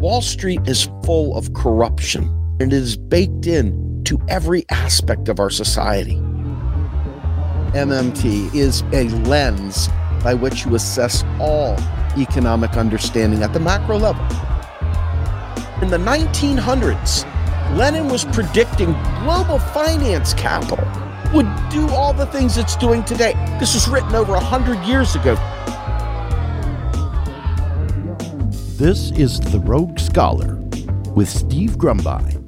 Wall Street is full of corruption and it is baked in to every aspect of our society. MMT is a lens by which you assess all economic understanding at the macro level. In the 1900s, Lenin was predicting global finance capital would do all the things it's doing today. This was written over 100 years ago. This is The Rogue Scholar with Steve Grumbine.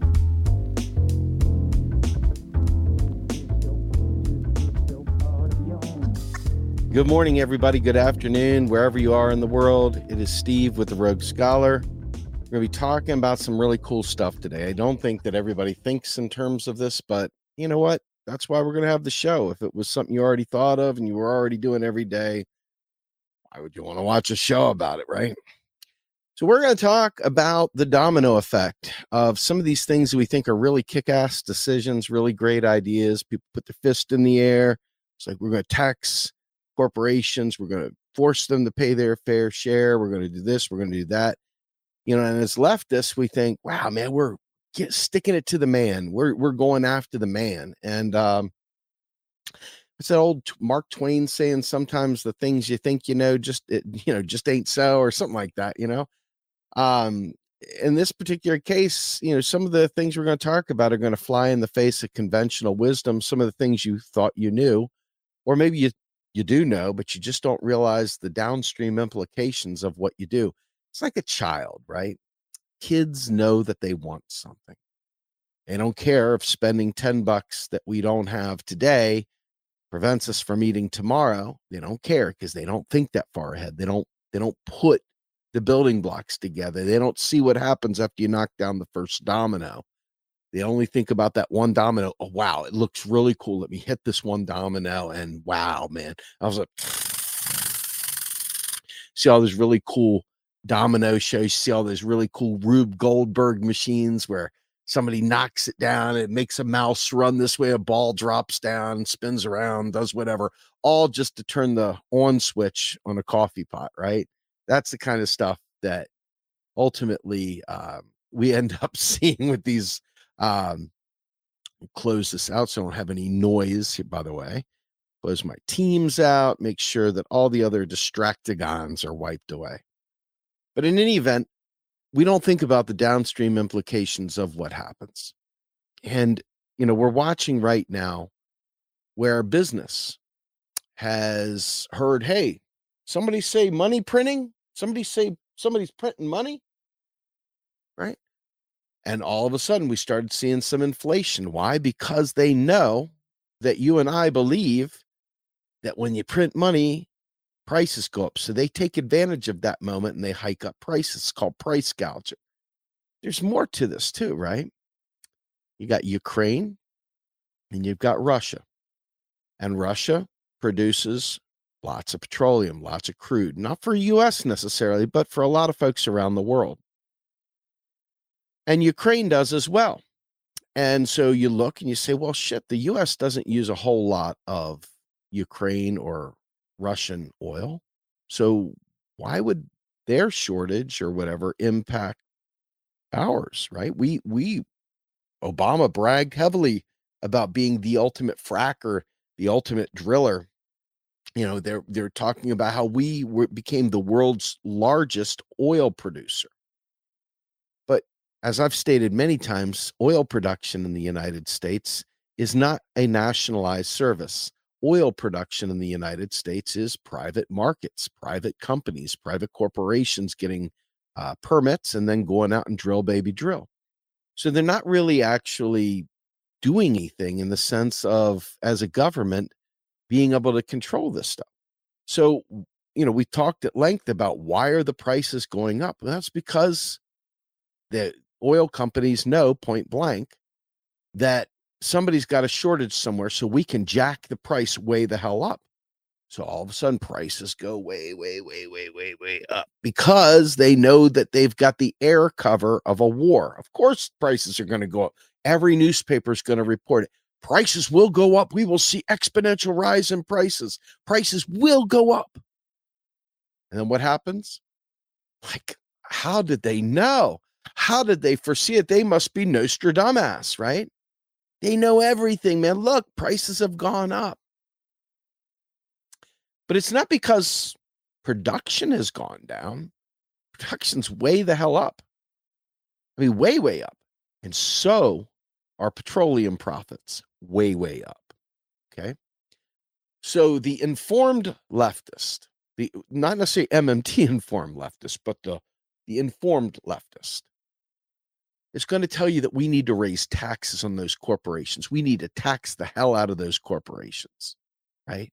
Good morning, everybody. Good afternoon, wherever you are in the world. It is Steve with The Rogue Scholar. We're going to be talking about some really cool stuff today. I don't think that everybody thinks in terms of this, but you know what? That's why we're going to have the show. If it was something you already thought of and you were already doing every day, why would you want to watch a show about it, right? So, we're going to talk about the domino effect of some of these things we think are really kick ass decisions, really great ideas. People put their fist in the air. It's like we're going to tax corporations, we're going to force them to pay their fair share, we're going to do this, we're going to do that. You know, and as leftists, we think, wow, man, we're get, sticking it to the man. We're, we're going after the man. And, um, it's that old Mark Twain saying sometimes the things you think you know just it, you know just ain't so or something like that you know um, in this particular case, you know, some of the things we're going to talk about are going to fly in the face of conventional wisdom. Some of the things you thought you knew, or maybe you you do know, but you just don't realize the downstream implications of what you do. It's like a child, right? Kids know that they want something. They don't care if spending 10 bucks that we don't have today prevents us from eating tomorrow. They don't care because they don't think that far ahead. They don't they don't put the building blocks together. They don't see what happens after you knock down the first domino. They only think about that one domino. Oh, wow, it looks really cool. Let me hit this one domino. And wow, man. I was like, see all those really cool domino shows. See all those really cool Rube Goldberg machines where somebody knocks it down, it makes a mouse run this way, a ball drops down, spins around, does whatever, all just to turn the on switch on a coffee pot, right? That's the kind of stuff that ultimately um, we end up seeing with these um, close this out so I don't have any noise by the way. Close my teams out, make sure that all the other distractigons are wiped away. But in any event, we don't think about the downstream implications of what happens. And, you know, we're watching right now where business has heard, hey, somebody say money printing Somebody say somebody's printing money, right? And all of a sudden, we started seeing some inflation. Why? Because they know that you and I believe that when you print money, prices go up. So they take advantage of that moment and they hike up prices. It's called price gouging. There's more to this, too, right? You got Ukraine and you've got Russia. And Russia produces lots of petroleum, lots of crude, not for US necessarily, but for a lot of folks around the world. And Ukraine does as well. And so you look and you say, well, shit, the US doesn't use a whole lot of Ukraine or Russian oil. So why would their shortage or whatever impact ours, right? We we Obama bragged heavily about being the ultimate fracker, the ultimate driller you know they're they're talking about how we were, became the world's largest oil producer. But as i've stated many times oil production in the united states is not a nationalized service. Oil production in the united states is private markets private companies private corporations getting uh, permits and then going out and drill baby drill. So they're not really actually doing anything in the sense of as a government being able to control this stuff. So, you know, we talked at length about why are the prices going up? Well, that's because the oil companies know point blank that somebody's got a shortage somewhere so we can jack the price way the hell up. So all of a sudden prices go way, way, way, way, way, way up because they know that they've got the air cover of a war. Of course, prices are going to go up. Every newspaper is going to report it prices will go up. We will see exponential rise in prices. Prices will go up. And then what happens? Like, how did they know? How did they foresee it? They must be Nostradamus, right? They know everything, man. Look, prices have gone up. But it's not because production has gone down. Production's way the hell up. I mean, way, way up. And so are petroleum profits way, way up. Okay. So the informed leftist, the not necessarily MMT informed leftist, but the the informed leftist is going to tell you that we need to raise taxes on those corporations. We need to tax the hell out of those corporations, right?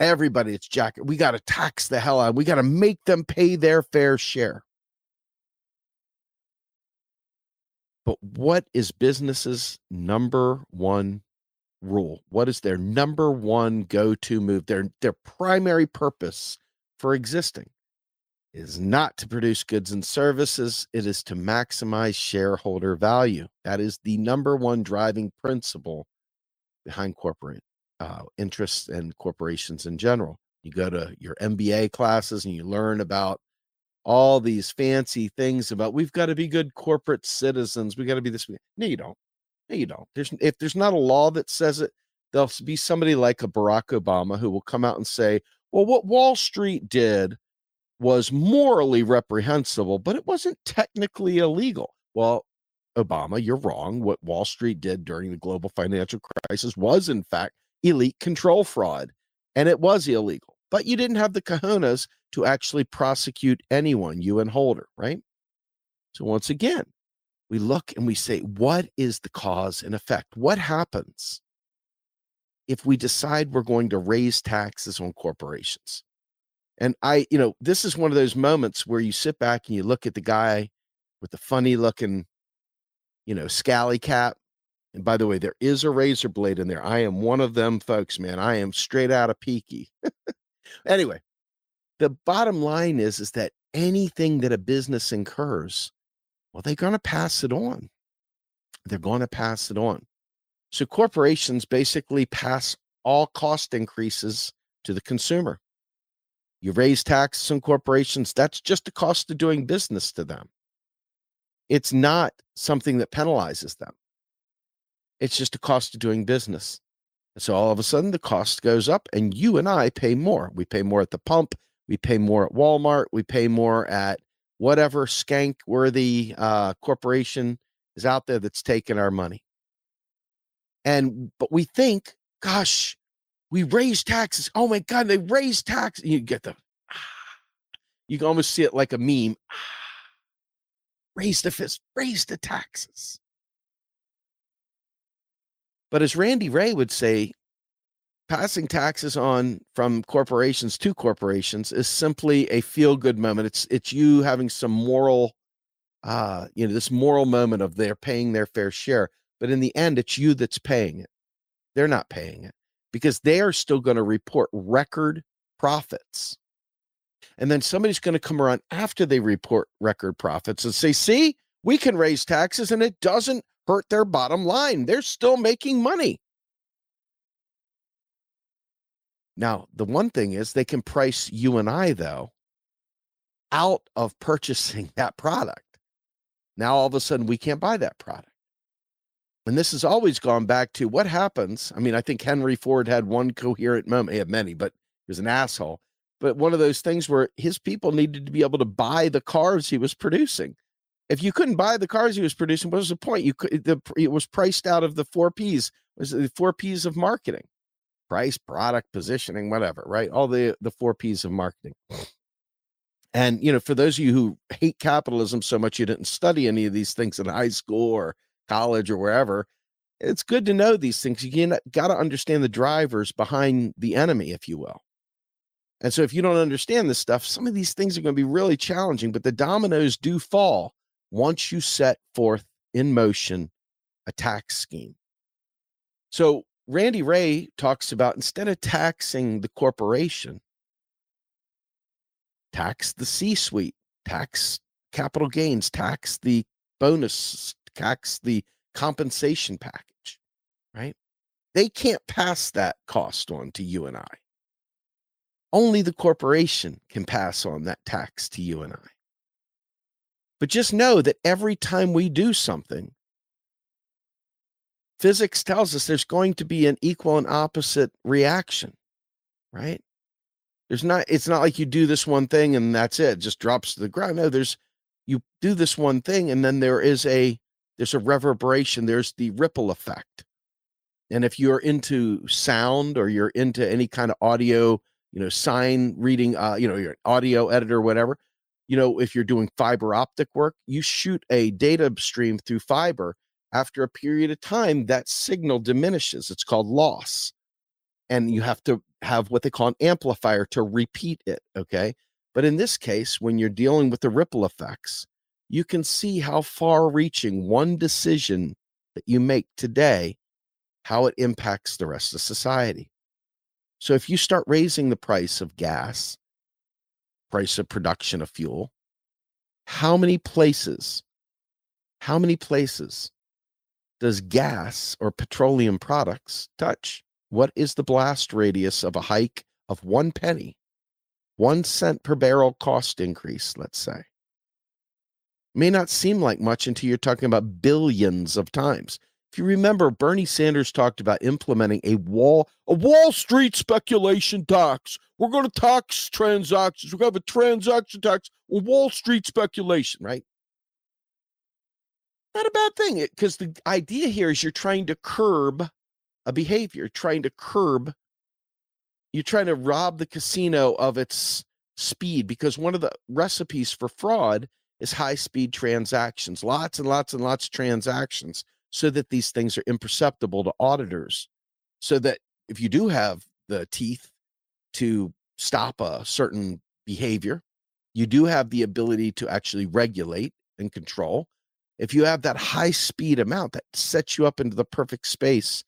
Everybody, it's jacket. We got to tax the hell out. We got to make them pay their fair share. But what is business's number one rule? What is their number one go-to move? Their their primary purpose for existing is not to produce goods and services, it is to maximize shareholder value. That is the number one driving principle behind corporate uh, interests and corporations in general. You go to your MBA classes and you learn about all these fancy things about we've got to be good corporate citizens. We got to be this. No, you don't. No, you don't. There's if there's not a law that says it, there'll be somebody like a Barack Obama who will come out and say, "Well, what Wall Street did was morally reprehensible, but it wasn't technically illegal." Well, Obama, you're wrong. What Wall Street did during the global financial crisis was, in fact, elite control fraud, and it was illegal. But you didn't have the cojones to actually prosecute anyone, you and Holder, right? So once again, we look and we say, what is the cause and effect? What happens if we decide we're going to raise taxes on corporations? And I, you know, this is one of those moments where you sit back and you look at the guy with the funny looking, you know, scally cap. And by the way, there is a razor blade in there. I am one of them folks, man. I am straight out of Peaky. anyway, the bottom line is is that anything that a business incurs well they're going to pass it on. They're going to pass it on. So corporations basically pass all cost increases to the consumer. You raise taxes on corporations that's just the cost of doing business to them. It's not something that penalizes them. It's just a cost of doing business so all of a sudden the cost goes up and you and i pay more we pay more at the pump we pay more at Walmart. We pay more at whatever skank worthy uh, corporation is out there that's taking our money. And, but we think, gosh, we raise taxes. Oh my God, they raise taxes. You get the, you can almost see it like a meme. Raise the fist, raise the taxes. But as Randy Wray would say, passing taxes on from corporations to corporations is simply a feel good moment. It's it's you having some moral, uh, you know, this moral moment of they're paying their fair share. But in the end, it's you that's paying it. They're not paying it because they are still going to report record profits. And then somebody's going to come around after they report record profits and say, see, we can raise taxes and it doesn't hurt their bottom line. They're still making money. Now, the one thing is they can price you and I, though, out of purchasing that product. Now, all of a sudden, we can't buy that product. And this has always gone back to what happens. I mean, I think Henry Ford had one coherent moment. He had many, but he was an asshole. But one of those things where his people needed to be able to buy the cars he was producing. If you couldn't buy the cars he was producing, what was the point? You could the it was priced out of the four P's. Was the four P's of marketing? price, product, positioning, whatever, right? All the the four P's of marketing. And you know, for those of you who hate capitalism so much you didn't study any of these things in high school or college or wherever, it's good to know these things. You got to understand the drivers behind the enemy, if you will. And so, if you don't understand this stuff, some of these things are going to be really challenging. But the dominoes do fall once you set forth in motion a tax scheme. So, Randy Wray talks about instead of taxing the corporation, tax the C suite, tax capital gains, tax the bonus, tax the compensation package, right? They can't pass that cost on to you and I. Only the corporation can pass on that tax to you and I. But just know that every time we do something, physics tells us there's going to be an equal and opposite reaction, right? There's not, it's not like you do this one thing and that's it, it just drops to the ground. No, there's, you do this one thing and then there is a, there's a reverberation, there's the ripple effect. And if you're into sound or you're into any kind of audio, you know, sign reading, uh, you know, your audio editor, whatever, you know, if you're doing fiber optic work, you shoot a data stream through fiber. After a period of time, that signal diminishes. It's called loss. And you have to have what they call an amplifier to repeat it. Okay. But in this case, when you're dealing with the ripple effects, you can see how far reaching one decision that you make today, how it impacts the rest of society. So if you start raising the price of gas, price of production of fuel, how many places, how many places does gas or petroleum products touch? What is the blast radius of a hike of one penny, one cent per barrel cost increase, let's say? May not seem like much until you're talking about billions of times. If you remember, Bernie Sanders talked about implementing a wall, a Wall Street speculation tax. We're going to tax transactions. We're going to have a transaction tax, a Wall Street speculation, right? Not a bad thing, because the idea here is you're trying to curb a behavior, trying to curb, you're trying to rob the casino of its speed, because one of the recipes for fraud is high speed transactions, lots and lots and lots of transactions so that these things are imperceptible to auditors. So that if you do have the teeth to stop a certain behavior, you do have the ability to actually regulate and control. If you have that high speed amount, that sets you up into the perfect space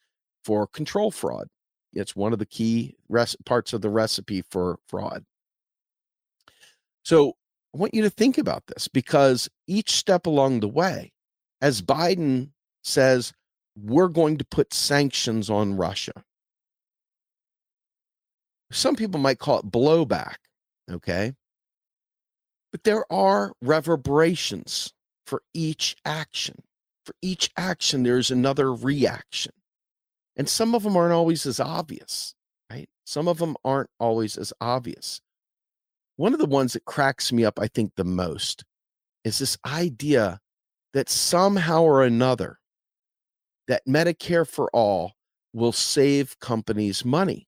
for control fraud. It's one of the key res- parts of the recipe for fraud. So I want you to think about this because each step along the way, as Biden says we're going to put sanctions on Russia. Some people might call it blowback, okay? But there are reverberations for each action. For each action, there's another reaction. And some of them aren't always as obvious, right? Some of them aren't always as obvious. One of the ones that cracks me up, I think, the most is this idea that somehow or another that Medicare for all will save companies money.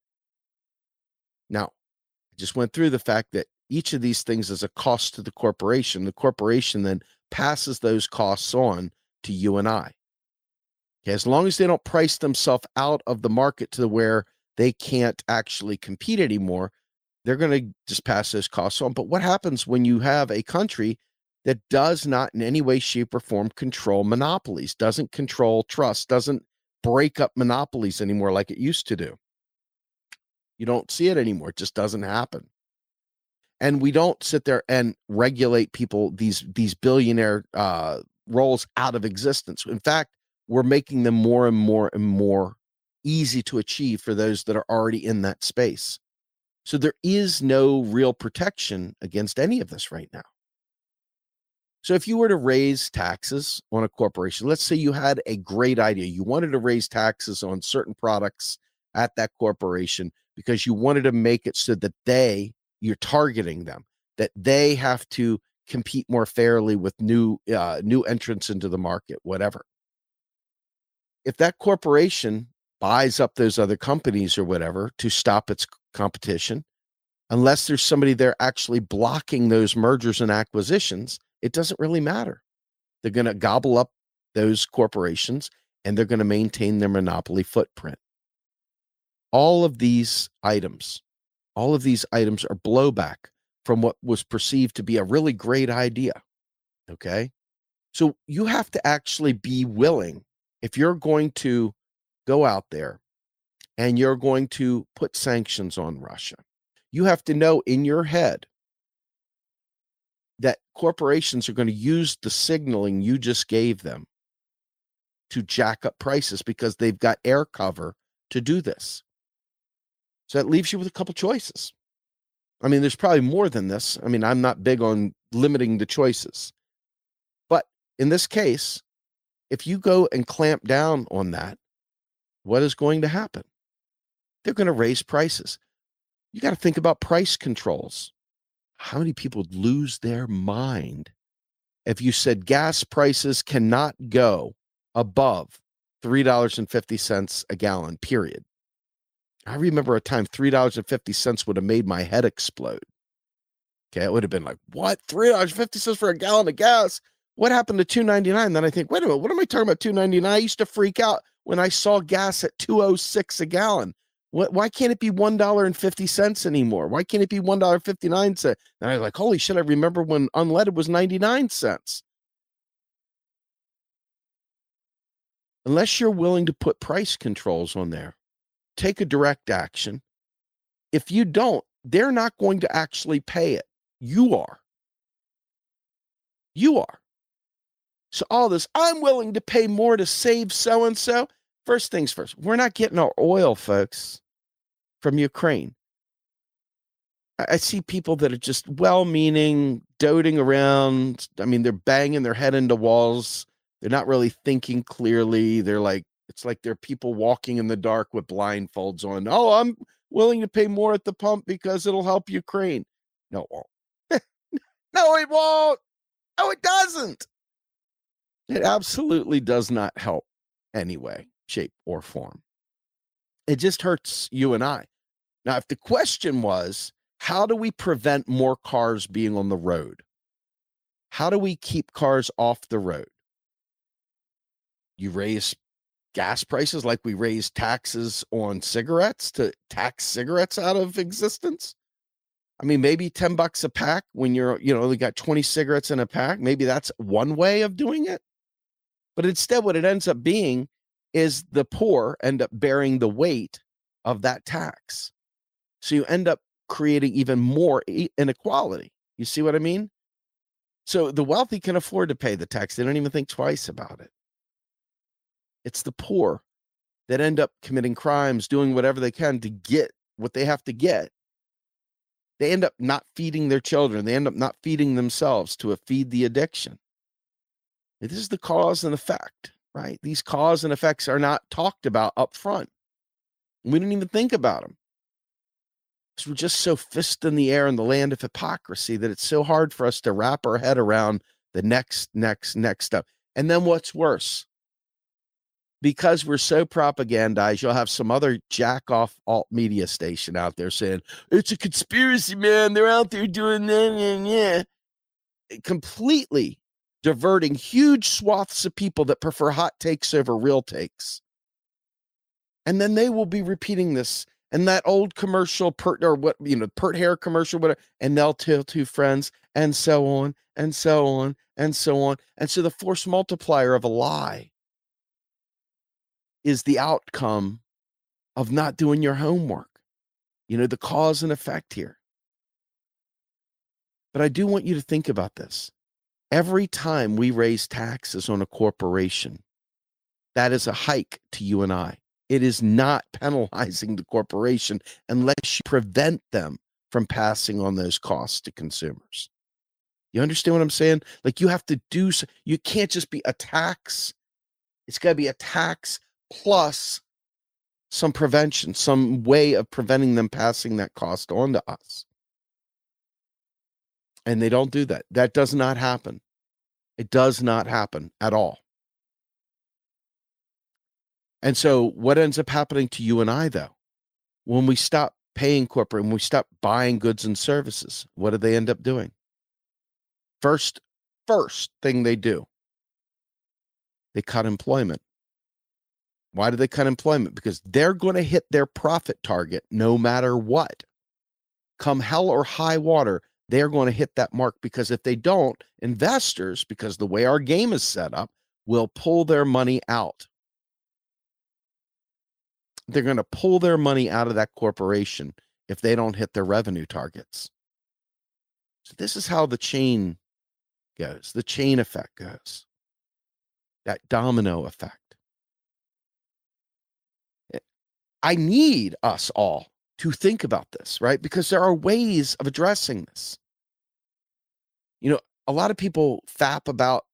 Now, I just went through the fact that each of these things is a cost to the corporation. The corporation then passes those costs on to you and I. Okay, as long as they don't price themselves out of the market to where they can't actually compete anymore, they're going to just pass those costs on. But what happens when you have a country that does not in any way, shape, or form control monopolies, doesn't control trust, doesn't break up monopolies anymore like it used to do. You don't see it anymore. It just doesn't happen. And we don't sit there and regulate people, these these billionaire uh, roles out of existence. In fact, we're making them more and more and more easy to achieve for those that are already in that space. So there is no real protection against any of this right now. So if you were to raise taxes on a corporation, let's say you had a great idea, you wanted to raise taxes on certain products at that corporation because you wanted to make it so that they, you're targeting them, that they have to compete more fairly with new uh, new entrants into the market, whatever. If that corporation buys up those other companies or whatever to stop its competition, unless there's somebody there actually blocking those mergers and acquisitions, it doesn't really matter. They're going to gobble up those corporations and they're going to maintain their monopoly footprint. All of these items, all of these items are blowback from what was perceived to be a really great idea. Okay. So you have to actually be willing, if you're going to go out there and you're going to put sanctions on Russia, you have to know in your head that corporations are going to use the signaling you just gave them to jack up prices because they've got air cover to do this. So that leaves you with a couple choices. I mean, there's probably more than this. I mean, I'm not big on limiting the choices. But in this case, if you go and clamp down on that, what is going to happen? They're going to raise prices. You got to think about price controls. How many people lose their mind if you said gas prices cannot go above $3.50 a gallon, period? I remember a time $3.50 would have made my head explode. Okay, it would have been like, what? $3.50 for a gallon of gas? What happened to 299? Then I think, wait a minute, what am I talking about? 299? I used to freak out when I saw gas at 206 a gallon. What, why can't it be $1.50 anymore? Why can't it be $1.59? And I was like, holy shit, I remember when unleaded was 99 cents. Unless you're willing to put price controls on there, take a direct action. If you don't, they're not going to actually pay it. You are. You are. So, all this, I'm willing to pay more to save so and so. First things first, we're not getting our oil, folks, from Ukraine. I see people that are just well meaning, doting around. I mean, they're banging their head into walls. They're not really thinking clearly. They're like, it's like they're people walking in the dark with blindfolds on. Oh, I'm willing to pay more at the pump because it'll help Ukraine. No, it won't. no, it won't. No, it doesn't. It absolutely does not help anyway, shape, or form. It just hurts you and I. Now, if the question was, how do we prevent more cars being on the road? How do we keep cars off the road? You raise gas prices like we raise taxes on cigarettes to tax cigarettes out of existence? I mean, maybe 10 bucks a pack when you're, you know, only got 20 cigarettes in a pack. Maybe that's one way of doing it. But instead, what it ends up being is the poor end up bearing the weight of that tax. So you end up creating even more inequality. You see what I mean? So the wealthy can afford to pay the tax. They don't even think twice about it. It's the poor that end up committing crimes, doing whatever they can to get what they have to get. They end up not feeding their children. They end up not feeding themselves to feed the addiction. This is the cause and effect, right? These cause and effects are not talked about up front. We don't even think about them. We're just so fist in the air in the land of hypocrisy that it's so hard for us to wrap our head around the next, next, next step. And then what's worse? because we're so propagandized, you'll have some other jack off alt media station out there saying it's a conspiracy, man. They're out there doing that, and yeah, eh, completely diverting huge swaths of people that prefer hot takes over real takes. And then they will be repeating this and that old commercial pert or what you know pert hair commercial whatever and they'll tell two friends and so on and so on and so on and so the force multiplier of a lie is the outcome of not doing your homework. You know, the cause and effect here. But I do want you to think about this. Every time we raise taxes on a corporation, that is a hike to you and I. It is not penalizing the corporation unless you prevent them from passing on those costs to consumers. You understand what I'm saying? Like you have to do so, you can't just be a tax. It's got to be a tax plus some prevention, some way of preventing them passing that cost on to us. And they don't do that. That does not happen. It does not happen at all. And so, what ends up happening to you and I, though, when we stop paying corporate, and we stop buying goods and services, what do they end up doing? First, first thing they do, they cut employment. Why do they cut employment? Because they're going to hit their profit target no matter what. Come hell or high water, they're going to hit that mark because if they don't, investors, because the way our game is set up, will pull their money out. They're going to pull their money out of that corporation if they don't hit their revenue targets. So, this is how the chain goes the chain effect goes, that domino effect. Eh, I need us all to think about this, right? Because there are ways of addressing this. You know, a lot of people fap about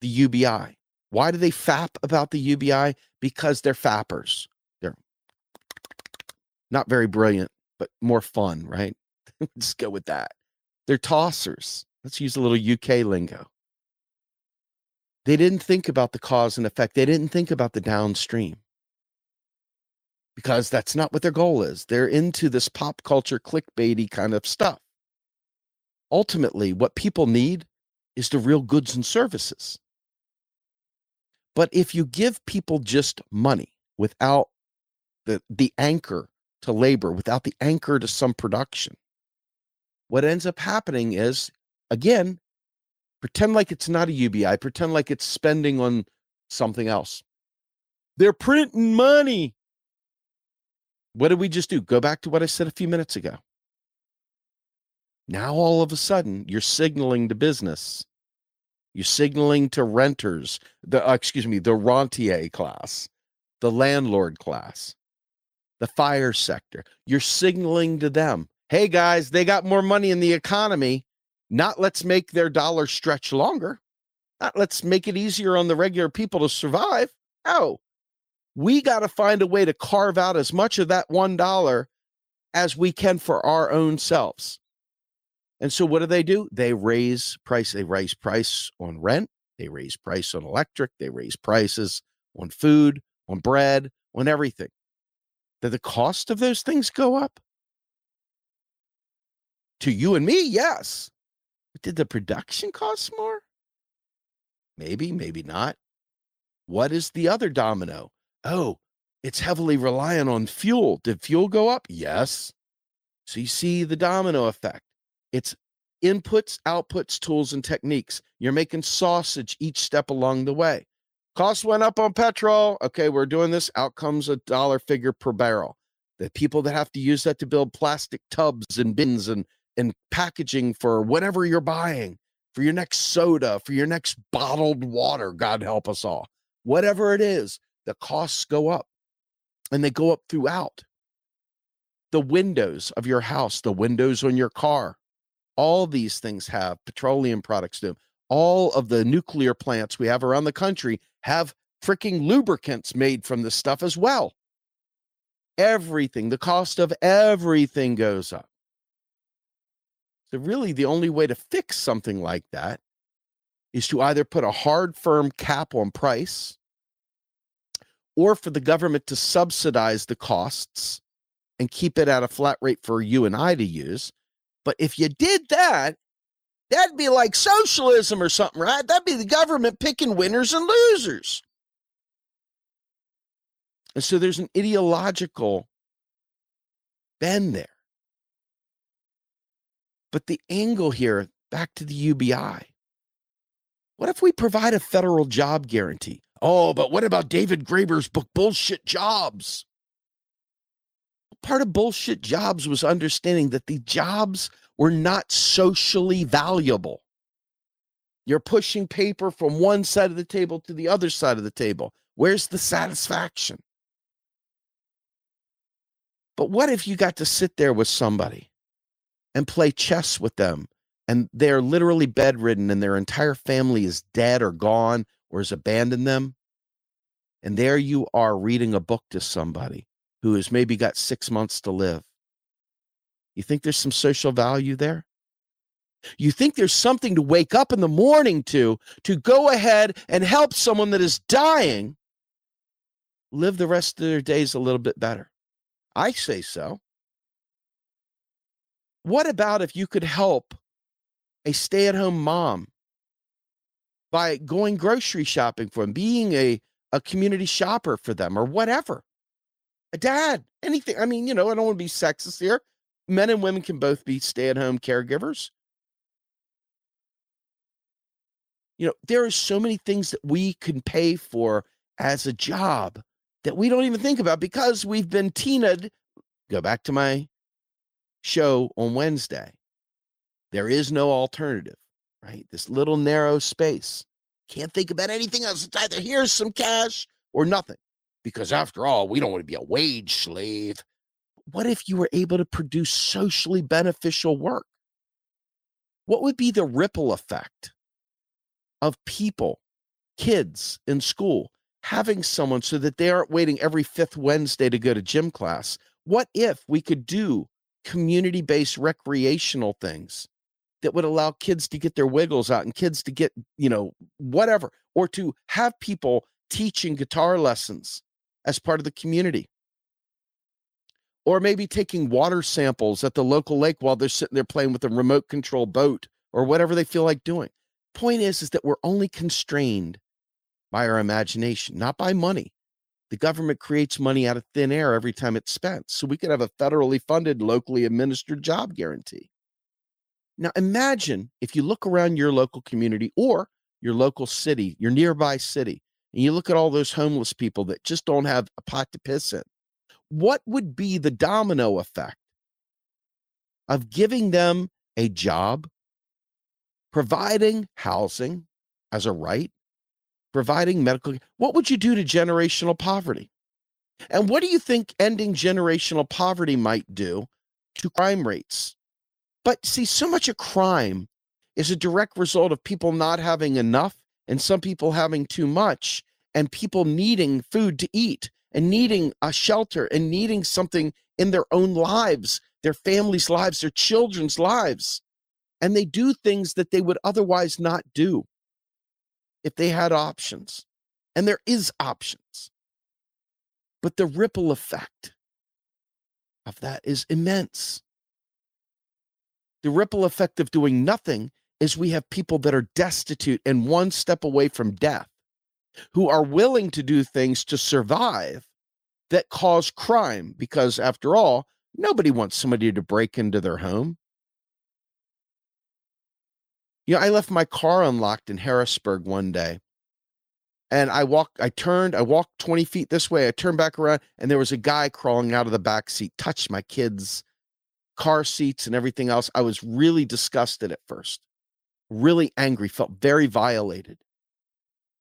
the UBI. Why do they fap about the UBI? Because they're fappers. Not very brilliant, but more fun, right? Let's go with that. They're tossers. Let's use a little UK lingo. They didn't think about the cause and effect. They didn't think about the downstream because that's not what their goal is. They're into this pop culture clickbaity kind of stuff. Ultimately, what people need is the real goods and services. But if you give people just money without the, the anchor to labor, without the anchor to some production, what ends up happening is, again, pretend like it's not a UBI, pretend like it's spending on something else. They're printing money. What did we just do? Go back to what I said a few minutes ago. Now, all of a sudden, you're signaling to business you're signaling to renters, the uh, excuse me, the rentier class, the landlord class, the fire sector. You're signaling to them, hey guys, they got more money in the economy. Not let's make their dollar stretch longer. Not let's make it easier on the regular people to survive. Oh, we got to find a way to carve out as much of that $1 as we can for our own selves. And so what do they do? They raise price. They raise price on rent. They raise price on electric. They raise prices on food, on bread, on everything. Did the cost of those things go up? To you and me, yes. But did the production cost more? Maybe, maybe not. What is the other domino? Oh, it's heavily reliant on fuel. Did fuel go up? Yes. So you see the domino effect. It's inputs, outputs, tools, and techniques. You're making sausage each step along the way. Cost went up on petrol. Okay, we're doing this. Out comes a dollar figure per barrel. The people that have to use that to build plastic tubs and bins and, and packaging for whatever you're buying, for your next soda, for your next bottled water, God help us all. Whatever it is, the costs go up and they go up throughout. The windows of your house, the windows on your car, all these things have petroleum products do. All of the nuclear plants we have around the country have freaking lubricants made from this stuff as well. Everything, the cost of everything goes up. So, really, the only way to fix something like that is to either put a hard, firm cap on price or for the government to subsidize the costs and keep it at a flat rate for you and I to use but if you did that, that'd be like socialism or something, right? That'd be the government picking winners and losers. And so there's an ideological bend there. But the angle here, back to the UBI. What if we provide a federal job guarantee? Oh, but what about David Graeber's book, Bullshit Jobs? part of bullshit jobs was understanding that the jobs were not socially valuable. You're pushing paper from one side of the table to the other side of the table. Where's the satisfaction? But what if you got to sit there with somebody and play chess with them and they're literally bedridden and their entire family is dead or gone or has abandoned them? And there you are reading a book to somebody who has maybe got six months to live. You think there's some social value there? You think there's something to wake up in the morning to, to go ahead and help someone that is dying live the rest of their days a little bit better? I say so. What about if you could help a stay at home mom by going grocery shopping for them, being a, a community shopper for them, or whatever? a dad, anything. I mean, you know, I don't want to be sexist here. Men and women can both be stay at home caregivers. You know, there are so many things that we can pay for as a job that we don't even think about because we've been teened. Go back to my show on Wednesday. There is no alternative, right? This little narrow space. Can't think about anything else. It's either here's some cash or nothing because after all, we don't want to be a wage slave. What if you were able to produce socially beneficial work? What would be the ripple effect of people kids in school, having someone so that they aren't waiting every fifth Wednesday to go to gym class. What if we could do community based recreational things that would allow kids to get their wiggles out and kids to get, you know, whatever, or to have people teaching guitar lessons as part of the community? Or maybe taking water samples at the local lake while they're sitting there playing with a remote control boat or whatever they feel like doing. Point is, is that we're only constrained by our imagination, not by money. The government creates money out of thin air every time it's spent. So we could have a federally funded, locally administered job guarantee. Now, imagine if you look around your local community or your local city, your nearby city, and you look at all those homeless people that just don't have a pot to piss in. What would be the domino effect of giving them a job, providing housing as a right, providing medical what would you do to generational poverty? And what do you think ending generational poverty might do to crime rates? But see so much of crime is a direct result of people not having enough and some people having too much and people needing food to eat and needing a shelter and needing something in their own lives their families lives their children's lives and they do things that they would otherwise not do if they had options. And there is options. But the ripple effect of that is immense. The ripple effect of doing nothing is we have people that are destitute and one step away from death who are willing to do things to survive that cause crime because after all nobody wants somebody to break into their home you know, I left my car unlocked in Harrisburg one day. And I walked, I turned, I walked 20 feet this way. I turned back around, and there was a guy crawling out of the back seat, touched my kids' car seats and everything else. I was really disgusted at first, really angry, felt very violated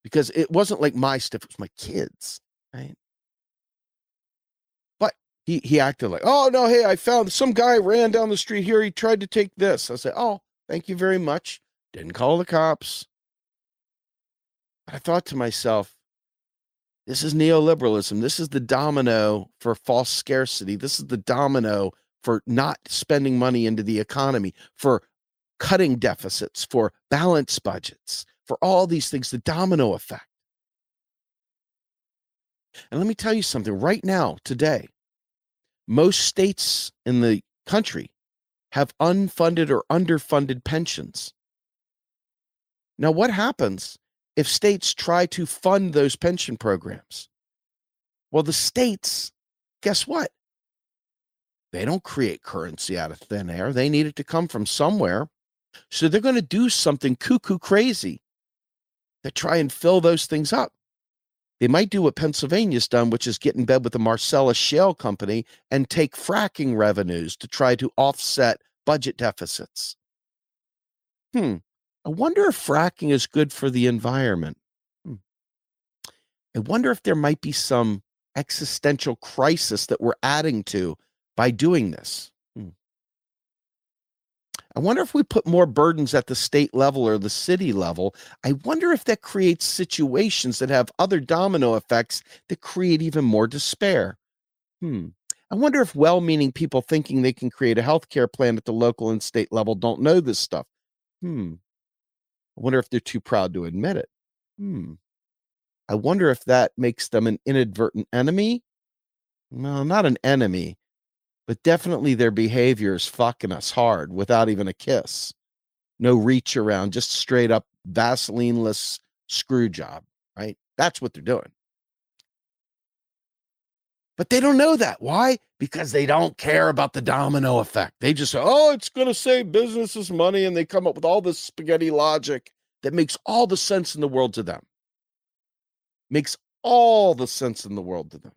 because it wasn't like my stuff, it was my kids, right? But he he acted like, oh no, hey, I found some guy ran down the street here. He tried to take this. I said, oh, thank you very much. Didn't call the cops. But I thought to myself, this is neoliberalism. This is the domino for false scarcity. This is the domino for not spending money into the economy, for cutting deficits, for balanced budgets, for all these things, the domino effect. And let me tell you something right now, today, most states in the country have unfunded or underfunded pensions. Now, what happens if states try to fund those pension programs? Well, the states, guess what? They don't create currency out of thin air. They need it to come from somewhere. So they're going to do something cuckoo crazy to try and fill those things up. They might do what Pennsylvania's done, which is get in bed with the Marcellus Shale Company and take fracking revenues to try to offset budget deficits. Hmm. I wonder if fracking is good for the environment. Hmm. I wonder if there might be some existential crisis that we're adding to by doing this. I wonder if we put more burdens at the state level or the city level. I wonder if that creates situations that have other domino effects that create even more despair. Hmm. I wonder if well meaning people thinking they can create a healthcare plan at the local and state level don't know this stuff. Hmm. I wonder if they're too proud to admit it. Hmm. I wonder if that makes them an inadvertent enemy. No, not an enemy, but definitely their behavior is fucking us hard without even a kiss. No reach around, just straight up Vaselineless screw job, right? That's what they're doing. But they don't know that. Why? Because they don't care about the domino effect. They just say, oh, it's going to save businesses money. And they come up with all this spaghetti logic that makes all the sense in the world to them. Makes all the sense in the world to them.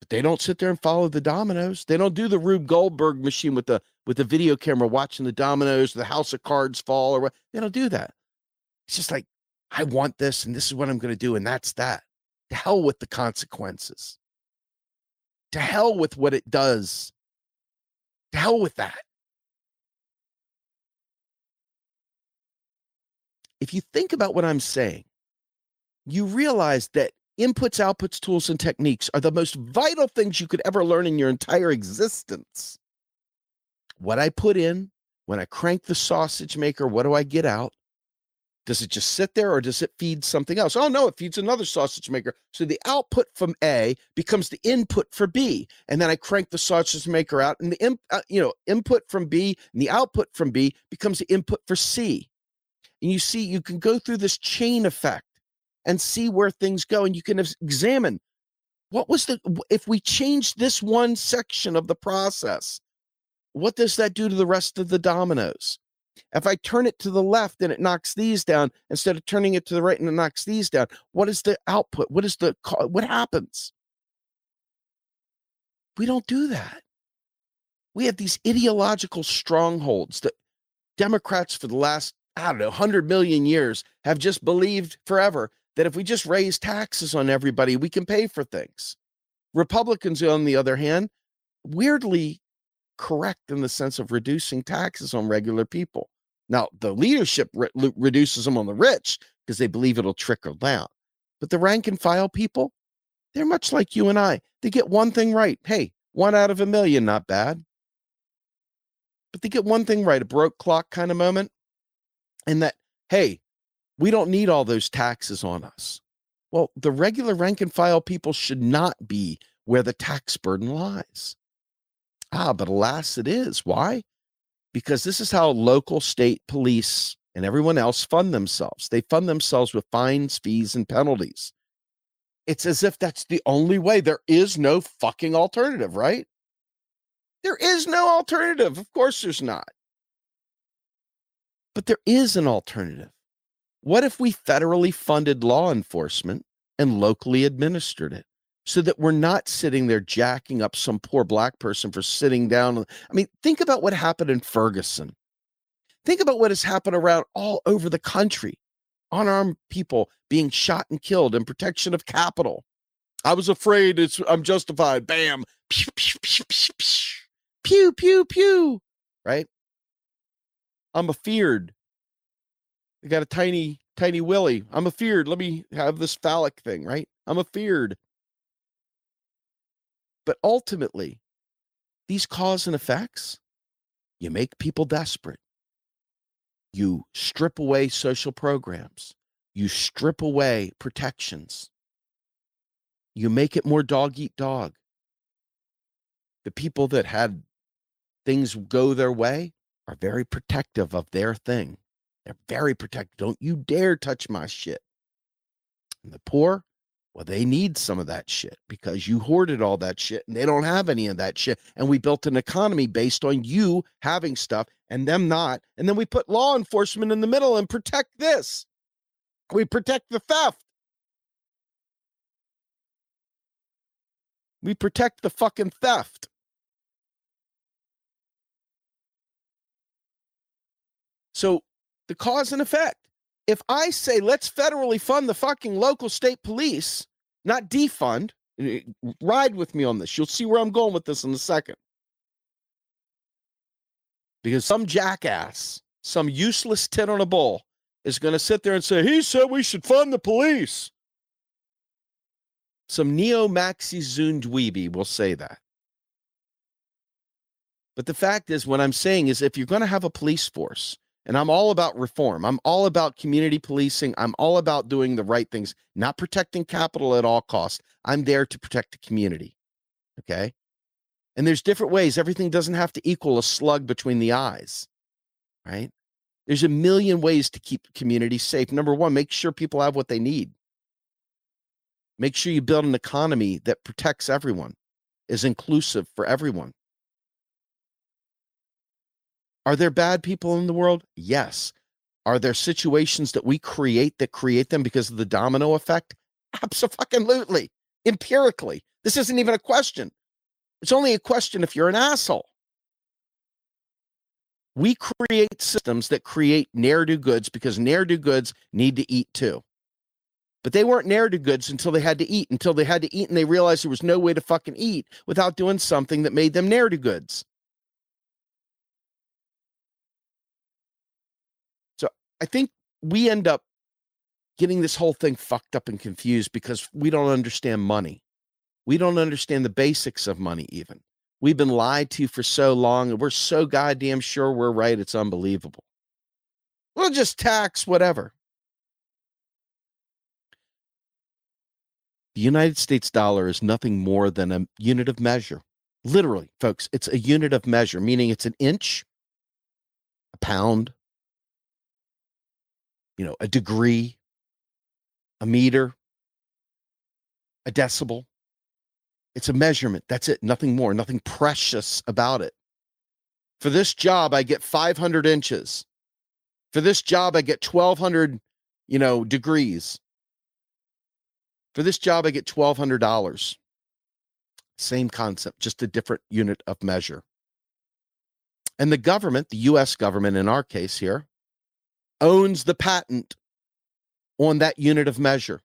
But they don't sit there and follow the dominoes. They don't do the Rube Goldberg machine with the with the video camera watching the dominoes, the house of cards fall, or what. They don't do that. It's just like, I want this, and this is what I'm going to do, and that's that. To hell with the consequences. To hell with what it does. To hell with that. if you think about what I'm saying, you realize that inputs, outputs, tools, and techniques are the most vital things you could ever learn in your entire existence. What I put in, when I crank the sausage maker, what do I get out? Does it just sit there or does it feed something else? Oh, no, it feeds another sausage maker. So the output from A becomes the input for B. And then I crank the sausage maker out and the in, uh, you know input from B and the output from B becomes the input for C. And you see, you can go through this chain effect and see where things go. And you can examine what was the, if we change this one section of the process, what does that do to the rest of the dominoes? If I turn it to the left and it knocks these down instead of turning it to the right and it knocks these down, what is the output? What is the what happens? We don't do that. We have these ideological strongholds that Democrats for the last I don't know 100 million years have just believed forever that if we just raise taxes on everybody, we can pay for things. Republicans, on the other hand, weirdly correct in the sense of reducing taxes on regular people. Now, the leadership re- reduces them on the rich because they believe it'll trickle down. But the rank and file people, they're much like you and I. They get one thing right. Hey, one out of a million, not bad. But they get one thing right, a broke clock kind of moment. And that, hey, we don't need all those taxes on us. Well, the regular rank and file people should not be where the tax burden lies. Ah, but alas, it is. Why? Because this is how local, state police and everyone else fund themselves. They fund themselves with fines, fees, and penalties. It's as if that's the only way. There is no fucking alternative, right? There is no alternative. Of course, there's not. But there is an alternative. What if we federally funded law enforcement and locally administered it? so that we're not sitting there jacking up some poor black person for sitting down. I mean, think about what happened in Ferguson. Think about what has happened around all over the country. Unarmed people being shot and killed in protection of capital. I was afraid it's I'm justified. Bam. Pew pew pew pew pew. Pew pew pew. Right? I'm afeared. I got a tiny, tiny willy. I'm afeared. Let me have this phallic thing, right? I'm afeared. But ultimately, these cause and effects, you make people desperate. You strip away social programs. You strip away protections. You make it more dog eat dog. The people that had things go their way are very protective of their thing. They're very protective. Don't you dare touch my shit. And the poor, well, they need some of that shit because you hoarded all that shit and they don't have any of that shit. And we built an economy based on you having stuff and them not. And then we put law enforcement in the middle and protect this. We protect the theft. We protect the fucking theft. So the cause and effect if I say let's federally fund the fucking local state police, not defund, eh, ride with me on this. You'll see where I'm going with this in a second. Because some jackass, some useless tit on a bull is going to sit there and say, he said we should fund the police. Some neo maxi zundweeby will say that. But the fact is, what I'm saying is, if you're going to have a police force, and I'm all about reform. I'm all about community policing. I'm all about doing the right things, not protecting capital at all costs. I'm there to protect the community. Okay. And there's different ways. Everything doesn't have to equal a slug between the eyes. Right. There's a million ways to keep communities safe. Number one, make sure people have what they need. Make sure you build an economy that protects everyone, is inclusive for everyone. Are there bad people in the world? Yes. Are there situations that we create that create them because of the domino effect? Absolutely. Empirically. This isn't even a question. It's only a question if you're an asshole. We create systems that create ne'er do goods because ne'er do goods need to eat too. But they weren't ne'er do goods until they had to eat, until they had to eat and they realized there was no way to fucking eat without doing something that made them ne'er do goods. I think we end up getting this whole thing fucked up and confused because we don't understand money. We don't understand the basics of money, even. We've been lied to for so long, and we're so goddamn sure we're right. It's unbelievable. We'll just tax whatever. The United States dollar is nothing more than a unit of measure. Literally, folks, it's a unit of measure, meaning it's an inch, a pound, you know, a degree, a meter, a decibel. It's a measurement. That's it. Nothing more, nothing precious about it. For this job, I get 500 inches. For this job, I get 1200, you know, degrees. For this job, I get $1,200. Same concept, just a different unit of measure. And the government, the US government in our case here, owns the patent on that unit of measure.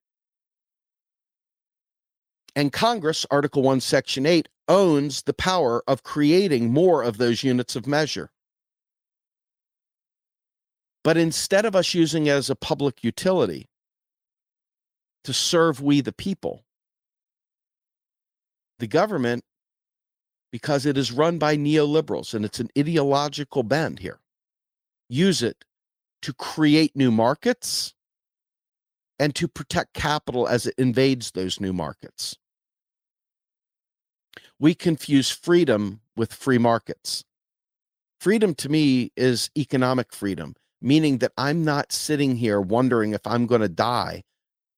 And Congress, Article 1, Section 8, owns the power of creating more of those units of measure. But instead of us using it as a public utility to serve we the people, the government, because it is run by neoliberals and it's an ideological bend here, use it to create new markets and to protect capital as it invades those new markets. We confuse freedom with free markets. Freedom to me is economic freedom, meaning that I'm not sitting here wondering if I'm going to die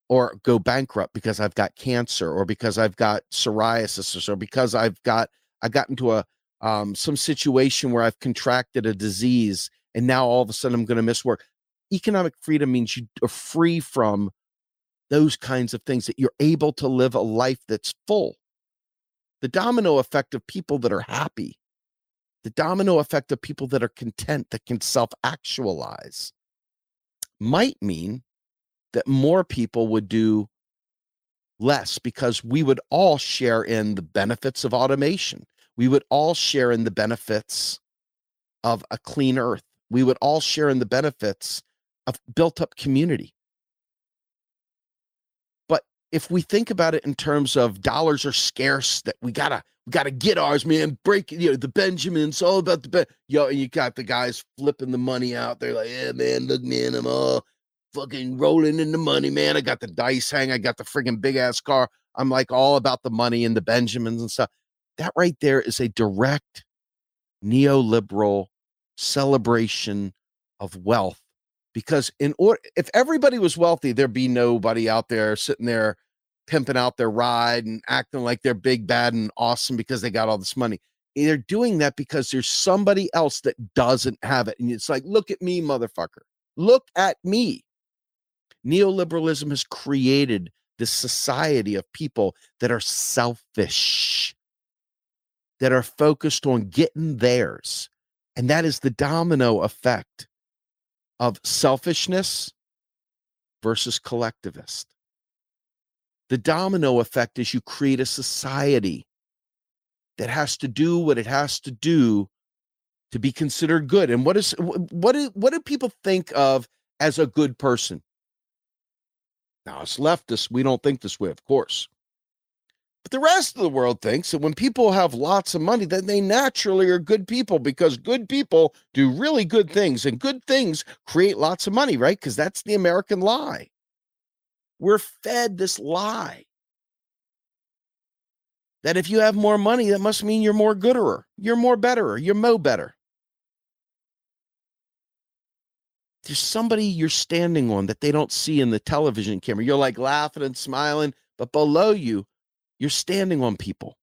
or go bankrupt because I've got cancer or because I've got psoriasis or because I've got I got into a um, some situation where I've contracted a disease and now all of a sudden I'm going to miss work. Economic freedom means you are free from those kinds of things, that you're able to live a life that's full. The domino effect of people that are happy, the domino effect of people that are content, that can self actualize, might mean that more people would do less because we would all share in the benefits of automation. We would all share in the benefits of a clean earth. We would all share in the benefits of built up community. But if we think about it in terms of dollars are scarce, that we gotta we gotta get ours, man. Break you know the Benjamins, all about the ben. Yo, and you got the guys flipping the money out. They're like, yeah, man, look, man, I'm all fucking rolling in the money, man. I got the dice hang. I got the friggin' big ass car. I'm like all about the money and the Benjamins and stuff. That right there is a direct neoliberal celebration of wealth. Because in order, if everybody was wealthy, there'd be nobody out there sitting there pimping out their ride and acting like they're big, bad, and awesome because they got all this money. They're doing that because there's somebody else that doesn't have it. And it's like, look at me, motherfucker. Look at me neoliberalism has created this society of people that are selfish, that are focused on getting theirs. And that is the domino effect of selfishness versus collectivist. The domino effect is you create a society that has to do what it has to do to be considered good. And what is what do what do people think of as a good person? Now, as leftists, we don't think this way, of course. But the rest of the world thinks that when people have lots of money, that they naturally are good people because good people do really good things and good things create lots of money, right? Because that's the American lie. We're fed this lie that if you have more money, that must mean you're more gooder, you're more betterer, you're mo better. there's somebody you're standing on that they don't see in the television camera. You're like laughing and smiling, but below you, you're standing on people.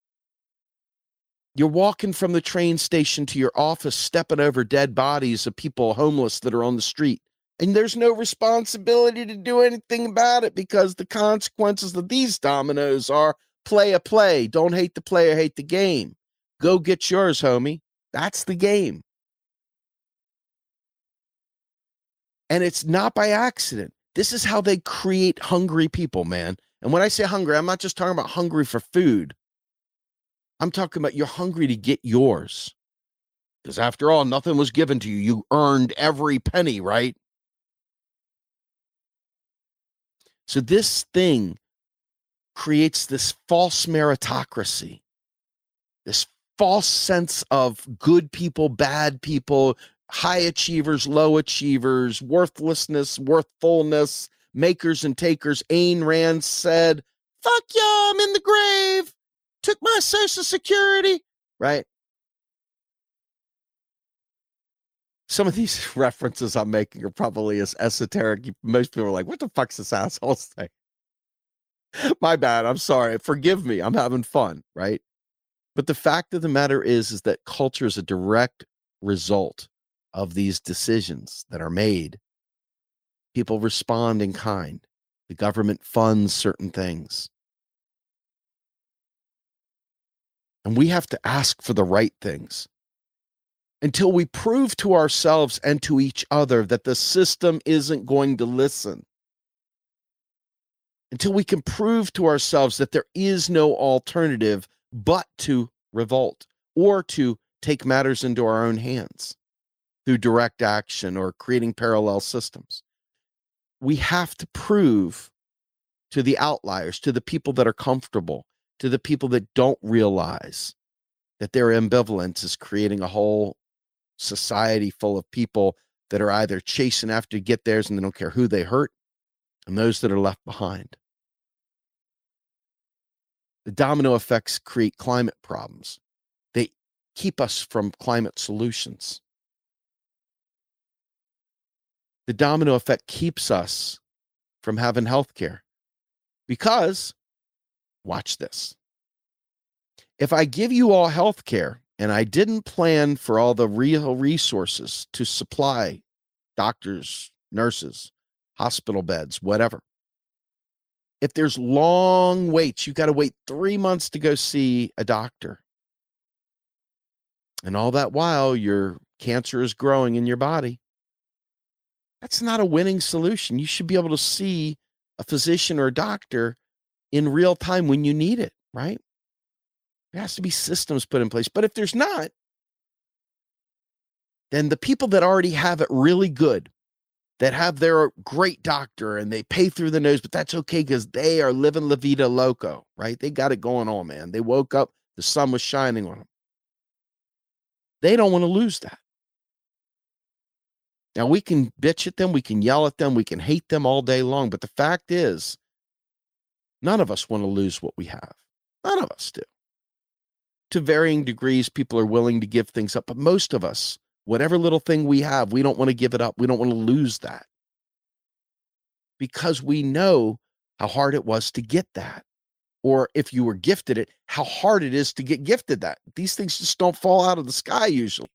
You're walking from the train station to your office, stepping over dead bodies of people homeless that are on the street. And there's no responsibility to do anything about it because the consequences of these dominoes are play a play. Don't hate the player, hate the game. Go get yours, homie. That's the game. And it's not by accident. This is how they create hungry people, man. And when I say hungry, I'm not just talking about hungry for food. I'm talking about you're hungry to get yours. Because after all, nothing was given to you. You earned every penny, right? So this thing creates this false meritocracy, this false sense of good people, bad people, high achievers, low achievers, worthlessness, worthfulness, makers and takers. Ayn Rand said, fuck yeah, I'm in the grave. Took my social security, right? Some of these references I'm making are probably as esoteric. Most people are like, what the fuck's this asshole saying? my bad. I'm sorry. Forgive me. I'm having fun, right? But the fact of the matter is, is that culture is a direct result of these decisions that are made. People respond in kind. The government funds certain things. And we have to ask for the right things until we prove to ourselves and to each other that the system isn't going to listen. Until we can prove to ourselves that there is no alternative but to revolt or to take matters into our own hands through direct action or creating parallel systems. We have to prove to the outliers, to the people that are comfortable, to the people that don't realize that their ambivalence is creating a whole society full of people that are either chasing after to get theirs and they don't care who they hurt, and those that are left behind. The domino effects create climate problems. They keep us from climate solutions. The domino effect keeps us from having health care because, watch this. If I give you all health care and I didn't plan for all the real resources to supply doctors, nurses, hospital beds, whatever, if there's long waits, you've got to wait three months to go see a doctor. And all that while, your cancer is growing in your body. That's not a winning solution. You should be able to see a physician or a doctor in real time when you need it, right? There has to be systems put in place. But if there's not, then the people that already have it really good that have their great doctor and they pay through the nose, but that's okay because they are living La Vida Loco, right? They got it going on, man. They woke up, the sun was shining on them. They don't want to lose that. Now, we can bitch at them, we can yell at them, we can hate them all day long, but the fact is, none of us want to lose what we have. None of us do. To varying degrees, people are willing to give things up, but most of us Whatever little thing we have, we don't want to give it up. We don't want to lose that because we know how hard it was to get that. Or if you were gifted it, how hard it is to get gifted that. These things just don't fall out of the sky usually.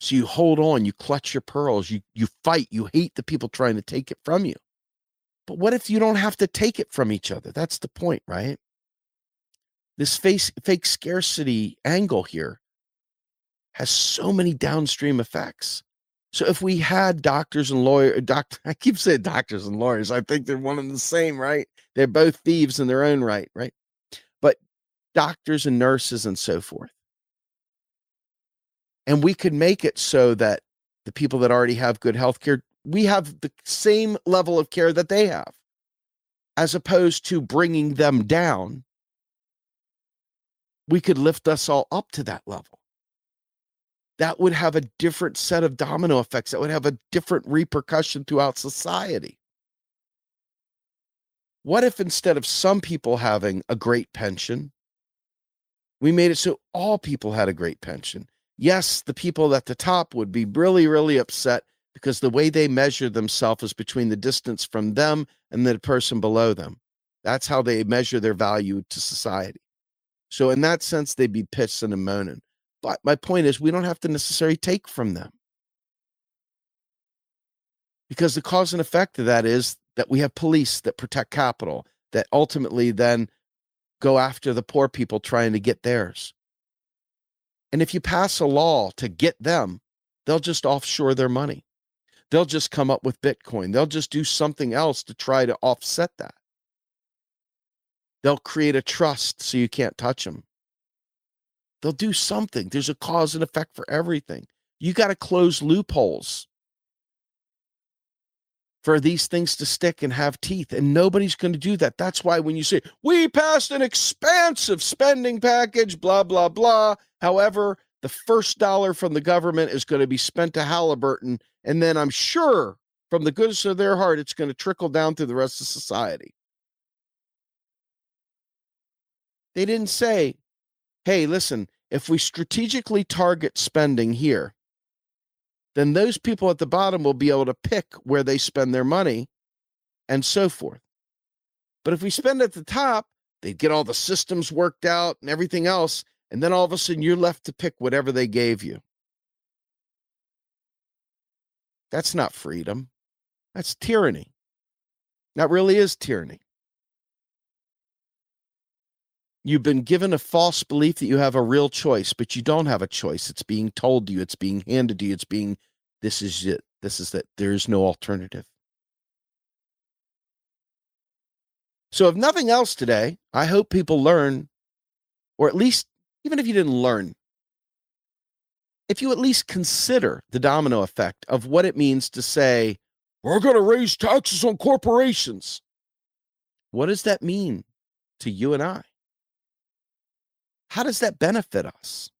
So you hold on, you clutch your pearls, you you fight, you hate the people trying to take it from you. But what if you don't have to take it from each other? That's the point, right? This face, fake scarcity angle here has so many downstream effects. So if we had doctors and lawyers, uh, doctor, I keep saying doctors and lawyers, I think they're one and the same, right? They're both thieves in their own right, right? But doctors and nurses and so forth. And we could make it so that the people that already have good health care, we have the same level of care that they have, as opposed to bringing them down. We could lift us all up to that level that would have a different set of domino effects. That would have a different repercussion throughout society. What if instead of some people having a great pension, we made it so all people had a great pension? Yes, the people at the top would be really, really upset because the way they measure themselves is between the distance from them and the person below them. That's how they measure their value to society. So, in that sense, they'd be pissing and moaning. But my point is, we don't have to necessarily take from them. Because the cause and effect of that is that we have police that protect capital, that ultimately then go after the poor people trying to get theirs. And if you pass a law to get them, they'll just offshore their money. They'll just come up with Bitcoin. They'll just do something else to try to offset that. They'll create a trust so you can't touch them. They'll do something. There's a cause and effect for everything. You got to close loopholes for these things to stick and have teeth. And nobody's going to do that. That's why when you say, we passed an expansive spending package, blah, blah, blah. However, the first dollar from the government is going to be spent to Halliburton. And then I'm sure from the goodness of their heart, it's going to trickle down through the rest of society. They didn't say, hey, listen, if we strategically target spending here, then those people at the bottom will be able to pick where they spend their money and so forth. But if we spend at the top, they get all the systems worked out and everything else. And then all of a sudden you're left to pick whatever they gave you. That's not freedom. That's tyranny. That really is tyranny. You've been given a false belief that you have a real choice, but you don't have a choice. It's being told to you, it's being handed to you, it's being, this is it. This is that. There is no alternative. So, if nothing else today, I hope people learn, or at least, even if you didn't learn, if you at least consider the domino effect of what it means to say, we're going to raise taxes on corporations. What does that mean to you and I? How does that benefit us?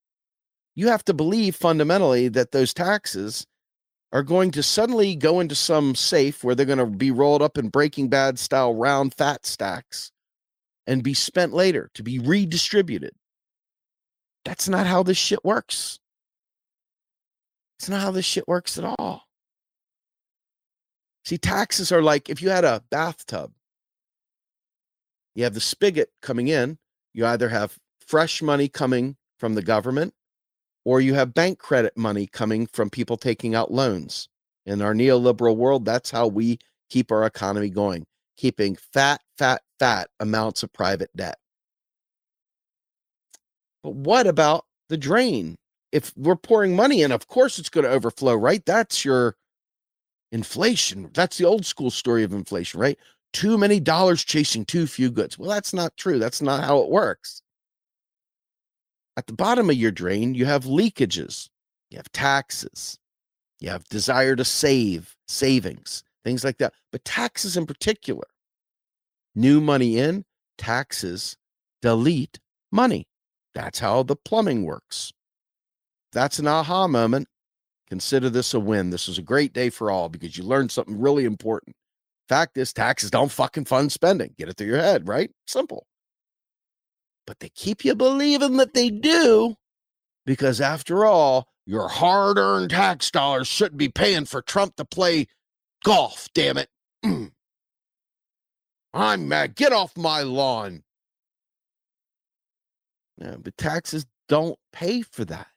You have to believe fundamentally that those taxes are going to suddenly go into some safe where they're going to be rolled up in Breaking Bad style round fat stacks and be spent later to be redistributed. That's not how this shit works. It's not how this shit works at all. See, taxes are like if you had a bathtub, you have the spigot coming in, you either have fresh money coming from the government, or you have bank credit money coming from people taking out loans. In our neoliberal world, that's how we keep our economy going, keeping fat, fat, fat amounts of private debt. But what about the drain? If we're pouring money in, of course it's going to overflow, right? That's your inflation. That's the old school story of inflation, right? Too many dollars chasing too few goods. Well, that's not true. That's not how it works. At the bottom of your drain, you have leakages, you have taxes, you have desire to save, savings, things like that. But taxes in particular, new money in, taxes delete money. That's how the plumbing works. That's an aha moment. Consider this a win. This was a great day for all because you learned something really important. Fact is, taxes don't fucking fund spending. Get it through your head, right? Simple but they keep you believing that they do because, after all, your hard earned tax dollars shouldn't be paying for Trump to play golf, damn it. I'm mad. Get off my lawn. Yeah, but taxes don't pay for that.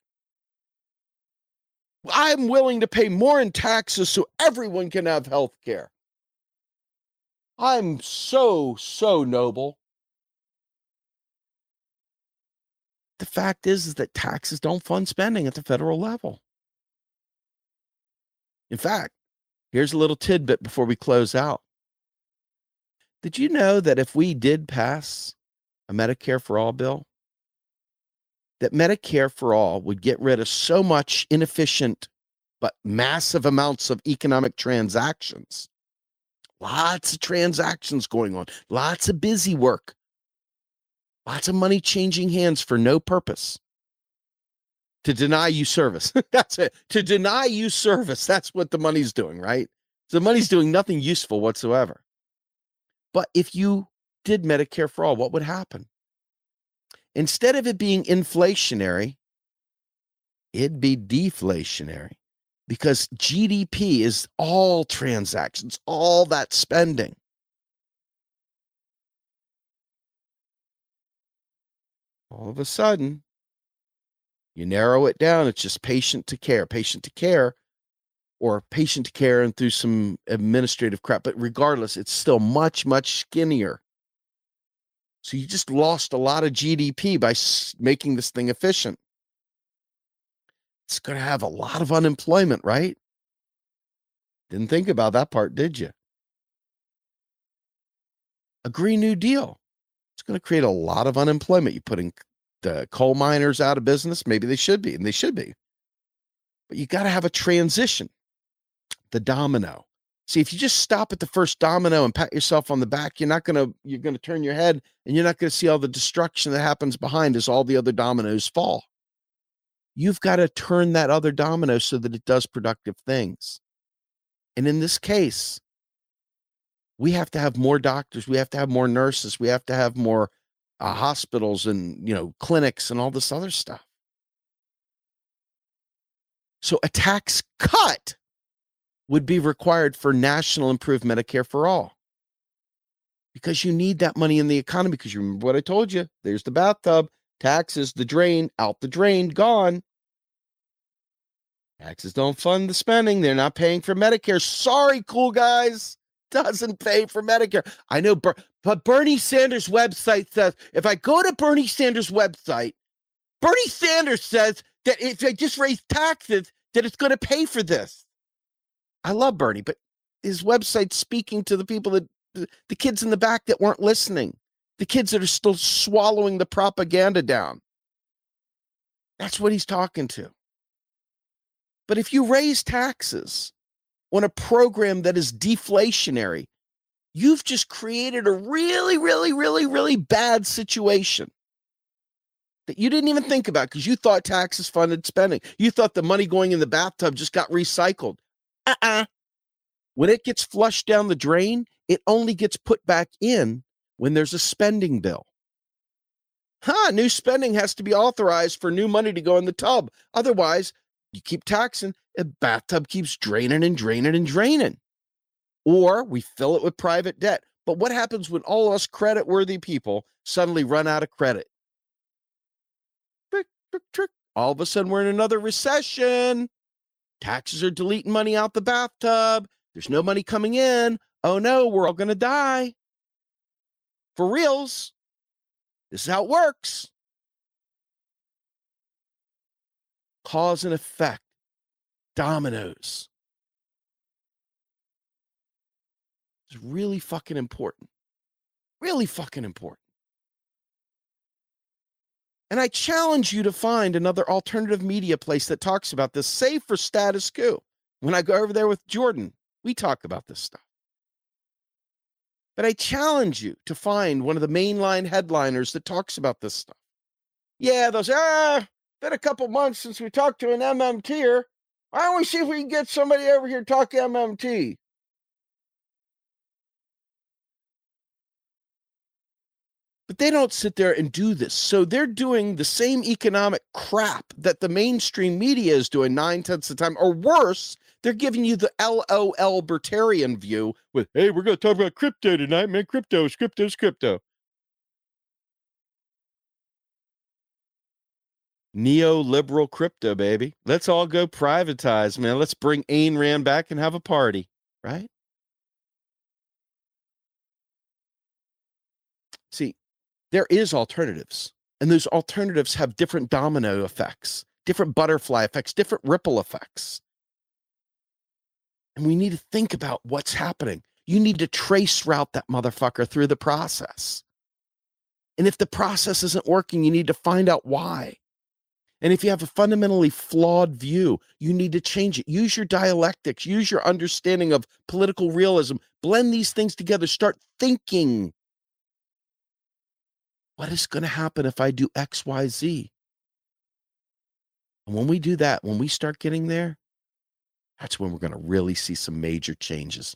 I'm willing to pay more in taxes so everyone can have health care. I'm so, so noble. The fact is, is that taxes don't fund spending at the federal level. In fact, here's a little tidbit before we close out. Did you know that if we did pass a Medicare for All bill, that Medicare for All would get rid of so much inefficient but massive amounts of economic transactions? Lots of transactions going on, lots of busy work Lots of money changing hands for no purpose. To deny you service. that's it. To deny you service. That's what the money's doing, right? So the money's doing nothing useful whatsoever. But if you did Medicare for all, what would happen? Instead of it being inflationary, it'd be deflationary because GDP is all transactions, all that spending. All of a sudden, you narrow it down. It's just patient to care, patient to care, or patient to care and through some administrative crap. But regardless, it's still much, much skinnier. So you just lost a lot of GDP by making this thing efficient. It's going to have a lot of unemployment, right? Didn't think about that part, did you? A Green New Deal it's going to create a lot of unemployment. You're putting the coal miners out of business. Maybe they should be, and they should be. But you got to have a transition, the domino. See, if you just stop at the first domino and pat yourself on the back, you're not gonna you're gonna turn your head and you're not gonna see all the destruction that happens behind as all the other dominoes fall. You've got to turn that other domino so that it does productive things. And in this case, we have to have more doctors, we have to have more nurses, we have to have more uh, hospitals and you know clinics and all this other stuff. So a tax cut would be required for national improved Medicare for all. Because you need that money in the economy. Because you remember what I told you there's the bathtub, taxes, the drain, out the drain, gone. Taxes don't fund the spending. They're not paying for Medicare. Sorry, cool guys. Doesn't pay for Medicare. I know, but Bernie Sanders' website says if I go to Bernie Sanders' website, Bernie Sanders says that if I just raise taxes, that it's going to pay for this. I love Bernie, but his website's speaking to the people that the kids in the back that weren't listening, the kids that are still swallowing the propaganda down. That's what he's talking to. But if you raise taxes on a program that is deflationary, you've just created a really, really, really, really bad situation that you didn't even think about because you thought taxes funded spending. You thought the money going in the bathtub just got recycled. Uh-uh. When it gets flushed down the drain, it only gets put back in when there's a spending bill. Huh, new spending has to be authorized for new money to go in the tub. Otherwise, you keep taxing, a bathtub keeps draining and draining and draining. Or we fill it with private debt. But what happens when all us credit worthy people suddenly run out of credit? Trick, trick, trick. All of a sudden, we're in another recession. Taxes are deleting money out the bathtub. There's no money coming in. Oh no, we're all going to die. For reals. This is how it works. Cause and effect. Dominoes. It's really fucking important. Really fucking important. And I challenge you to find another alternative media place that talks about this, save for Status Coup. When I go over there with Jordan, we talk about this stuff. But I challenge you to find one of the mainline headliners that talks about this stuff. Yeah, those, ah, been a couple months since we talked to an MMTer. Why don't we see if we can get somebody over here talk MMT? But they don't sit there and do this. So they're doing the same economic crap that the mainstream media is doing nine tenths of the time, or worse, they're giving you the LOL libertarian view with, hey, we're going to talk about crypto tonight, man. Crypto crypto crypto. Neoliberal crypto, baby. Let's all go privatize, man. Let's bring Ayn Rand back and have a party, right? See, there is alternatives and those alternatives have different domino effects different butterfly effects different ripple effects and we need to think about what's happening you need to trace route that motherfucker through the process and if the process isn't working you need to find out why and if you have a fundamentally flawed view you need to change it use your dialectics use your understanding of political realism blend these things together start thinking what is going to happen if I do X, Y, Z? And when we do that, when we start getting there, that's when we're going to really see some major changes.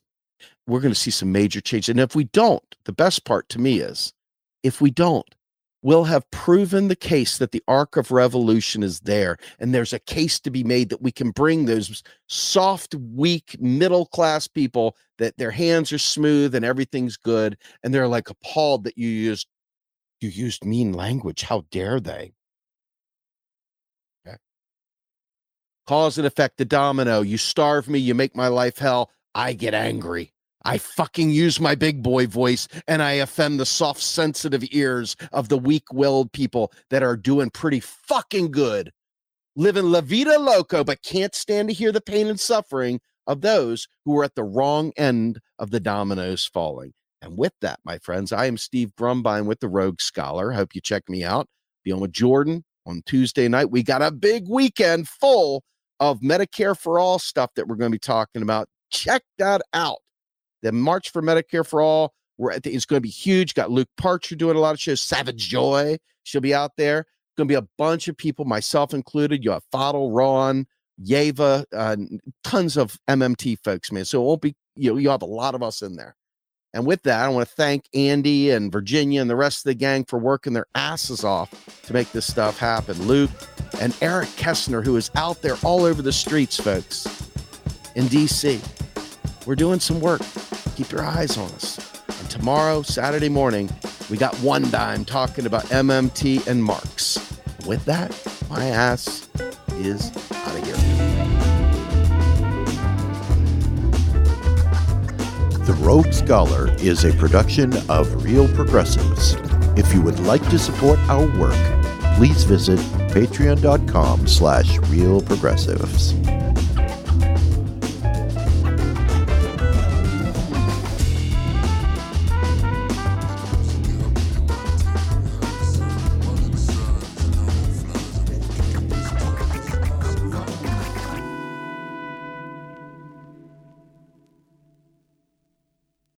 We're going to see some major changes. And if we don't, the best part to me is if we don't, we'll have proven the case that the arc of revolution is there. And there's a case to be made that we can bring those soft, weak, middle class people that their hands are smooth and everything's good. And they're like appalled that you used you used mean language. How dare they? Okay. Cause and effect, the domino. You starve me, you make my life hell. I get angry. I fucking use my big boy voice and I offend the soft, sensitive ears of the weak willed people that are doing pretty fucking good, living la vida loco, but can't stand to hear the pain and suffering of those who are at the wrong end of the dominoes falling. And with that, my friends, I am Steve Grumbine with the Rogue Scholar. Hope you check me out. Be on with Jordan on Tuesday night. We got a big weekend full of Medicare for All stuff that we're going to be talking about. Check that out. The March for Medicare for All. We're at the, it's going to be huge. Got Luke Parcher doing a lot of shows. Savage Joy, she'll be out there. Going to be a bunch of people, myself included. You have Fadhel, Ron, Yeva, uh, tons of MMT folks, man. So it won't be you know you have a lot of us in there. And with that, I want to thank Andy and Virginia and the rest of the gang for working their asses off to make this stuff happen. Luke and Eric Kessner, who is out there all over the streets, folks, in DC. We're doing some work. Keep your eyes on us. And tomorrow, Saturday morning, we got one dime talking about MMT and Marx. With that, my ass is out of here. The Rogue Scholar is a production of Real Progressives. If you would like to support our work, please visit patreon.com slash realprogressives.